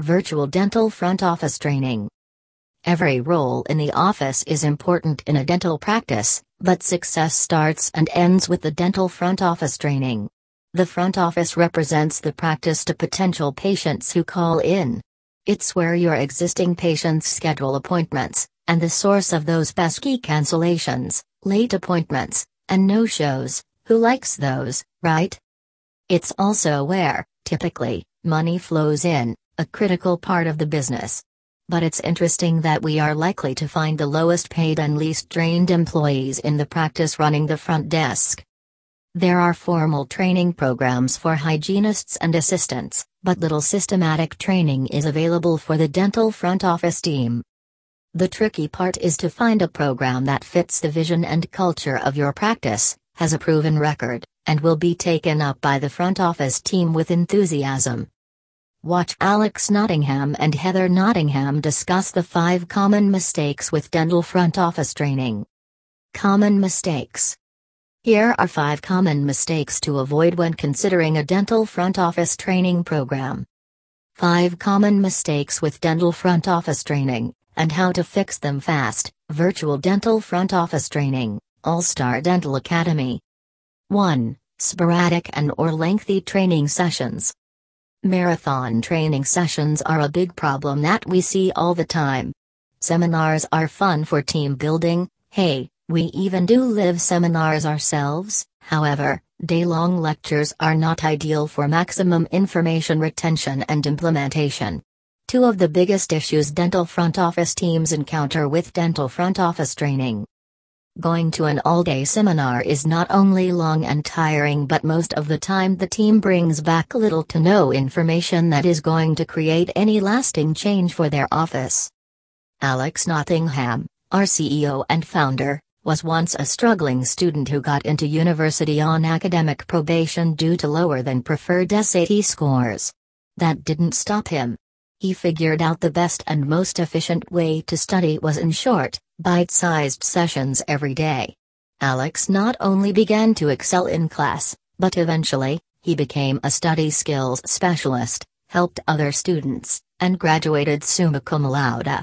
Virtual Dental Front Office Training. Every role in the office is important in a dental practice, but success starts and ends with the dental front office training. The front office represents the practice to potential patients who call in. It's where your existing patients schedule appointments, and the source of those pesky cancellations, late appointments, and no shows. Who likes those, right? It's also where, typically, money flows in, a critical part of the business. But it's interesting that we are likely to find the lowest paid and least trained employees in the practice running the front desk. There are formal training programs for hygienists and assistants, but little systematic training is available for the dental front office team. The tricky part is to find a program that fits the vision and culture of your practice, has a proven record, and will be taken up by the front office team with enthusiasm. Watch Alex Nottingham and Heather Nottingham discuss the five common mistakes with dental front office training. Common mistakes. Here are five common mistakes to avoid when considering a dental front office training program. 5 common mistakes with dental front office training, and how to fix them fast. Virtual Dental Front Office Training, All Star Dental Academy. 1. Sporadic and or lengthy training sessions. Marathon training sessions are a big problem that we see all the time. Seminars are fun for team building, hey, we even do live seminars ourselves, however, day long lectures are not ideal for maximum information retention and implementation. Two of the biggest issues dental front office teams encounter with dental front office training. Going to an all day seminar is not only long and tiring, but most of the time the team brings back little to no information that is going to create any lasting change for their office. Alex Nottingham, our CEO and founder, was once a struggling student who got into university on academic probation due to lower than preferred SAT scores. That didn't stop him. He figured out the best and most efficient way to study was in short, bite sized sessions every day. Alex not only began to excel in class, but eventually, he became a study skills specialist, helped other students, and graduated summa cum laude.